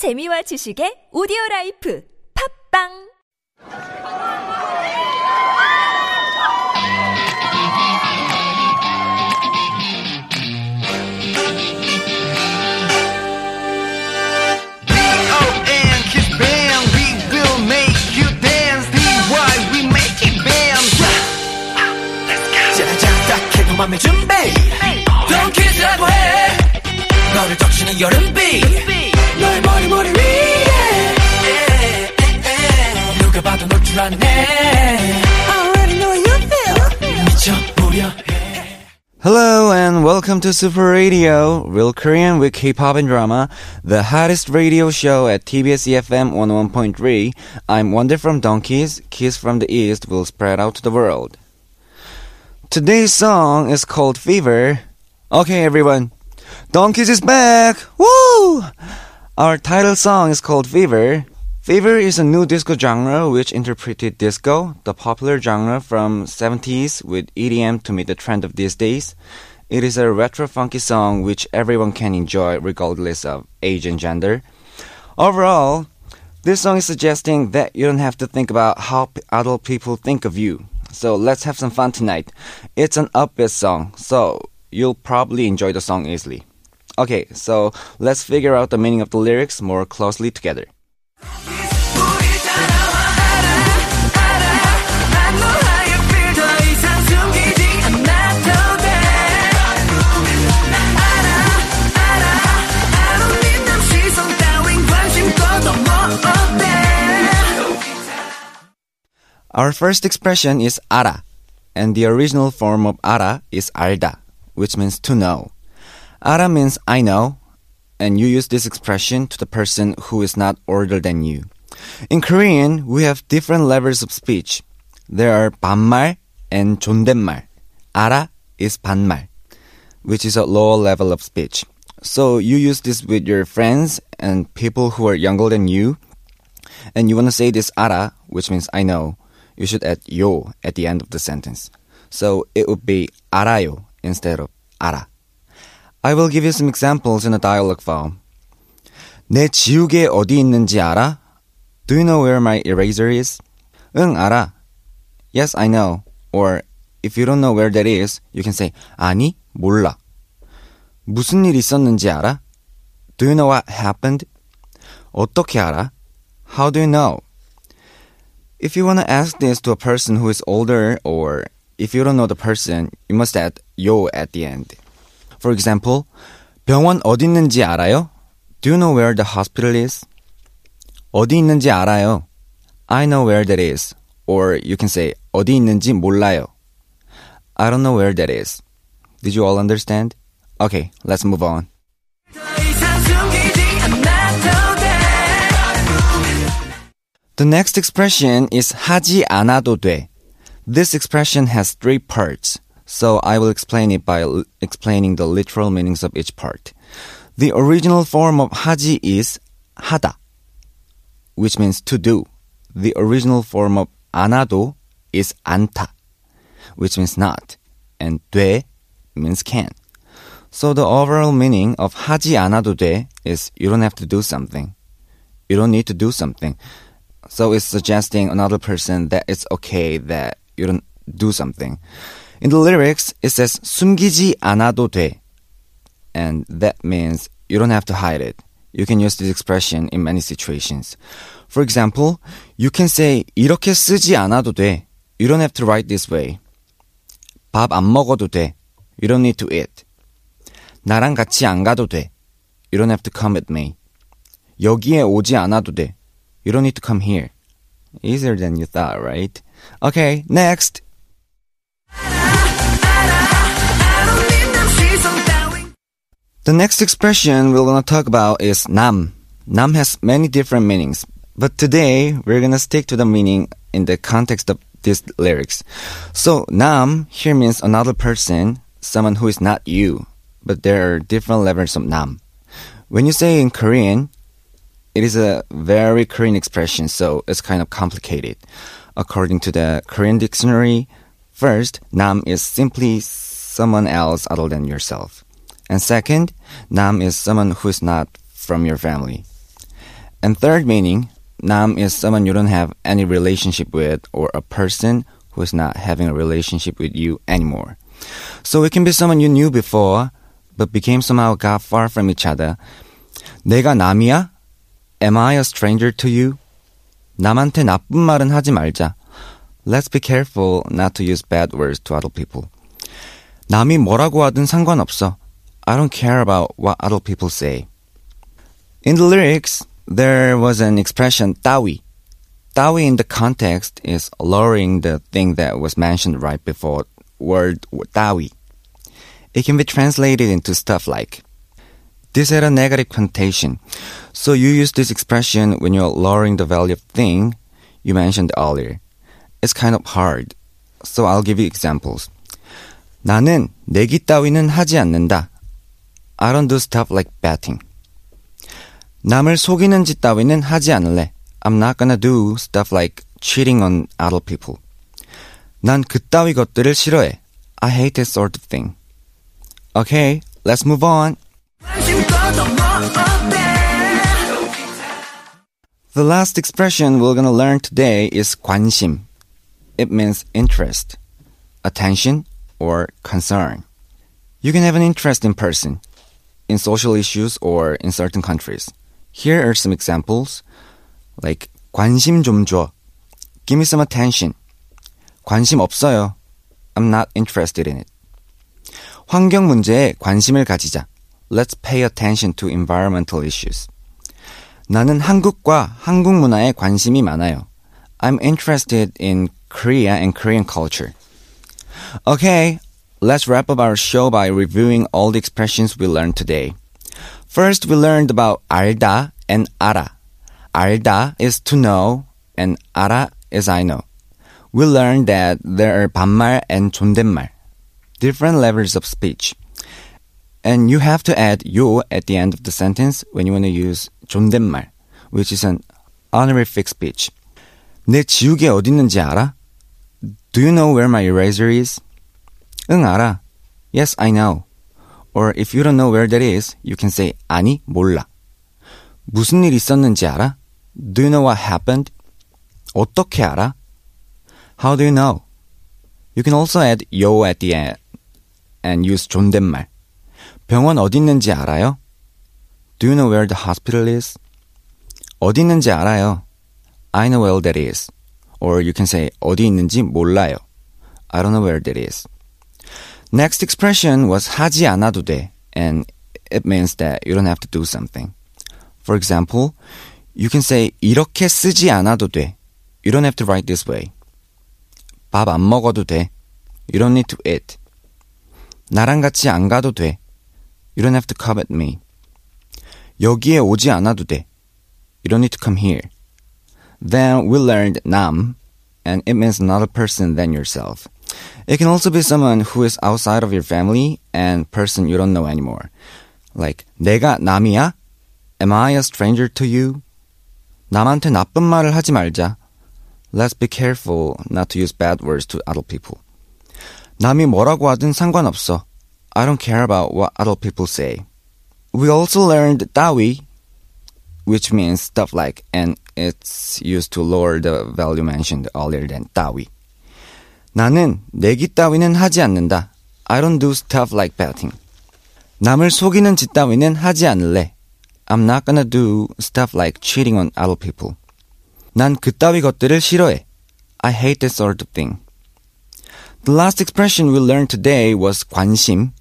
재미와 지식의 오디오 라이프 팝빵! 맘의 준비 너를 적시는 여름비. Hello and welcome to Super Radio, real Korean with K-pop and drama, the hottest radio show at TBS EFM 101.3. I'm Wonder from DONGKIZ, Kiss from the East will spread out to the world. Today's song is called Fever. Okay everyone, DONGKIZ is back! Woo! Our title song is called Fever. Fever is a new disco genre which interpreted disco, the popular genre from 70s with EDM to meet the trend of these days. It is a retro funky song which everyone can enjoy regardless of age and gender. Overall, this song is suggesting that you don't have to think about how other people think of you. So let's have some fun tonight. It's an upbeat song, so you'll probably enjoy the song easily. Okay, so let's figure out the meaning of the lyrics more closely together. Our first expression is 알아, and the original form of 알아 is 알다, which means to know. 알아 means I know, and you use this expression to the person who is not older than you. In Korean, we have different levels of speech. There are 반말 and 존댓말. 알아 is 반말, which is a lower level of speech. So you use this with your friends and people who are younger than you, and you want to say this 알아, which means I know, you should add 요 at the end of the sentence. So it would be 알아요 instead of 알아. I will give you some examples in a dialogue form. 내 지우개 어디 있는지 알아? Do you know where my eraser is? 응, 알아. Yes, I know. Or if you don't know where that is, you can say 아니, 몰라. 무슨 일 있었는지 알아? Do you know what happened? 어떻게 알아? How do you know? If you want to ask this to a person who is older or if you don't know the person, you must add 요 at the end. For example, 병원 어디 있는지 알아요? Do you know where the hospital is? 어디 있는지 알아요. I know where that is. Or you can say 어디 있는지 몰라요. I don't know where that is. Did you all understand? Okay, let's move on. The next expression is 하지 않아도 돼. This expression has three parts, so I will explain it by l- explaining the literal meanings of each part. The original form of 하지 is 하다, which means to do. The original form of 안아도 is 않다, which means not, and 돼 means can. So the overall meaning of 하지 않아도 돼 is you don't have to do something. You don't need to do something. So it's suggesting another person that it's okay that you don't do something. In the lyrics, it says 숨기지 않아도 돼. And that means you don't have to hide it. You can use this expression in many situations. For example, you can say 이렇게 쓰지 않아도 돼. You don't have to write this way. 밥 안 먹어도 돼. You don't need to eat. 나랑 같이 안 가도 돼. You don't have to come with me. 여기에 오지 않아도 돼. You don't need to come here. Easier than you thought, right? Okay, next! The next expression we're gonna talk about is nam. Nam has many different meanings, but today we're gonna stick to the meaning in the context of these lyrics. So nam here means another person, someone who is not you, but there are different levels of nam. When you say in Korean, it is a very Korean expression, so it's kind of complicated. According to the Korean dictionary, first, nam is simply someone else other than yourself. And second, nam is someone who is not from your family. And third meaning, nam is someone you don't have any relationship with or a person who is not having a relationship with you anymore. So it can be someone you knew before but became somehow got far from each other. 내가 남이야? Am I a stranger to you? 남한테 나쁜 말은 하지 말자. Let's be careful not to use bad words to other people. 남이 뭐라고 하든 상관없어. I don't care about what other people say. In the lyrics, there was an expression 따위. 따위 in the context is lowering the thing that was mentioned right before word 따위. It can be translated into stuff like this had a negative connotation. So you use this expression when you're lowering the value of thing you mentioned earlier. It's kind of hard. So I'll give you examples. 나는 내기 따위는 하지 않는다. I don't do stuff like betting. 남을 속이는 짓 따위는 하지 않을래. I'm not gonna do stuff like cheating on other people. 난 그따위 것들을 싫어해. I hate that sort of thing. Okay, let's move on. The last expression we're gonna learn today is 관심. It means interest, attention, or concern. You can have an interest in person, in social issues, or in certain countries. Here are some examples, like 관심 좀 줘. Give me some attention. 관심 없어요. I'm not interested in it. 환경 문제에 관심을 가지자. Let's pay attention to environmental issues. 나는 한국과 한국 문화에 관심이 많아요. I'm interested in Korea and Korean culture. Okay, let's wrap up our show by reviewing all the expressions we learned today. First, we learned about 알다 and 알아. 알다 is to know and 알아 is I know. We learned that there are 반말 and 존댓말, different levels of speech. And you have to add 요 at the end of the sentence when you want to use 존댓말, which is an honorific speech. 내 지우개 어디 있는지 알아? Do you know where my eraser is? 응, 알아. Yes, I know. Or if you don't know where that is, you can say 아니, 몰라. 무슨 일 있었는지 알아? Do you know what happened? 어떻게 알아? How do you know? You can also add 요 at the end and use 존댓말. 병원 어디 있는지 알아요? Do you know where the hospital is? 어디 있는지 알아요. I know where that is. Or you can say 어디 있는지 몰라요. I don't know where that is. Next expression was 하지 않아도 돼. And it means that you don't have to do something. For example, you can say 이렇게 쓰지 않아도 돼. You don't have to write this way. 밥 안 먹어도 돼. You don't need to eat. 나랑 같이 안 가도 돼. You don't have to come at me. 여기에 오지 않아도 돼. You don't need to come here. Then we learned 남, and it means another person than yourself. It can also be someone who is outside of your family and person you don't know anymore. Like 내가 남이야? Am I a stranger to you? 남한테 나쁜 말을 하지 말자. Let's be careful not to use bad words to other people. 남이 뭐라고 하든 상관없어. I don't care about what other people say. We also learned 따위, which means stuff like, and it's used to lower the value mentioned earlier than 따위. 나는 내기 따위는 하지 않는다. I don't do stuff like betting. 남을 속이는 짓 따위는 하지 않을래. I'm not gonna do stuff like cheating on other people. 난 그따위 것들을 싫어해. I hate that sort of thing. The last expression we learned today was 관심.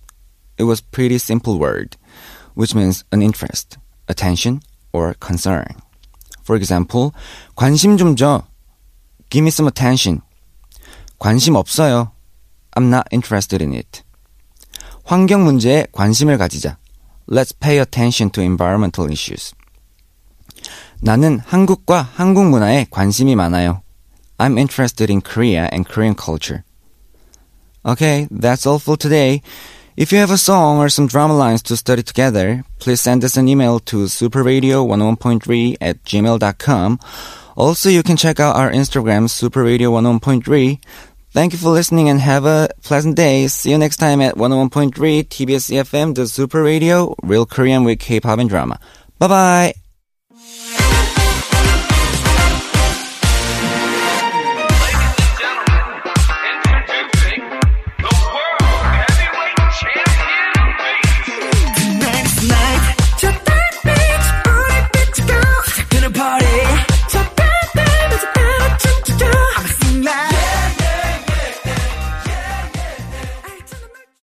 It was pretty simple word, which means an interest, attention, or concern. For example, 관심 좀 줘. Give me some attention. 관심 없어요. I'm not interested in it. 환경 문제에 관심을 가지자. Let's pay attention to environmental issues. 나는 한국과 한국 문화에 관심이 많아요. I'm interested in Korea and Korean culture. Okay, that's all for today. If you have a song or some drama lines to study together, please send us an email to superradio101.3 at gmail.com. Also, you can check out our Instagram, superradio101.3. Thank you for listening and have a pleasant day. See you next time at 101.3 TBS EFM, the Super Radio, Real Korean with K-pop and drama. Bye bye!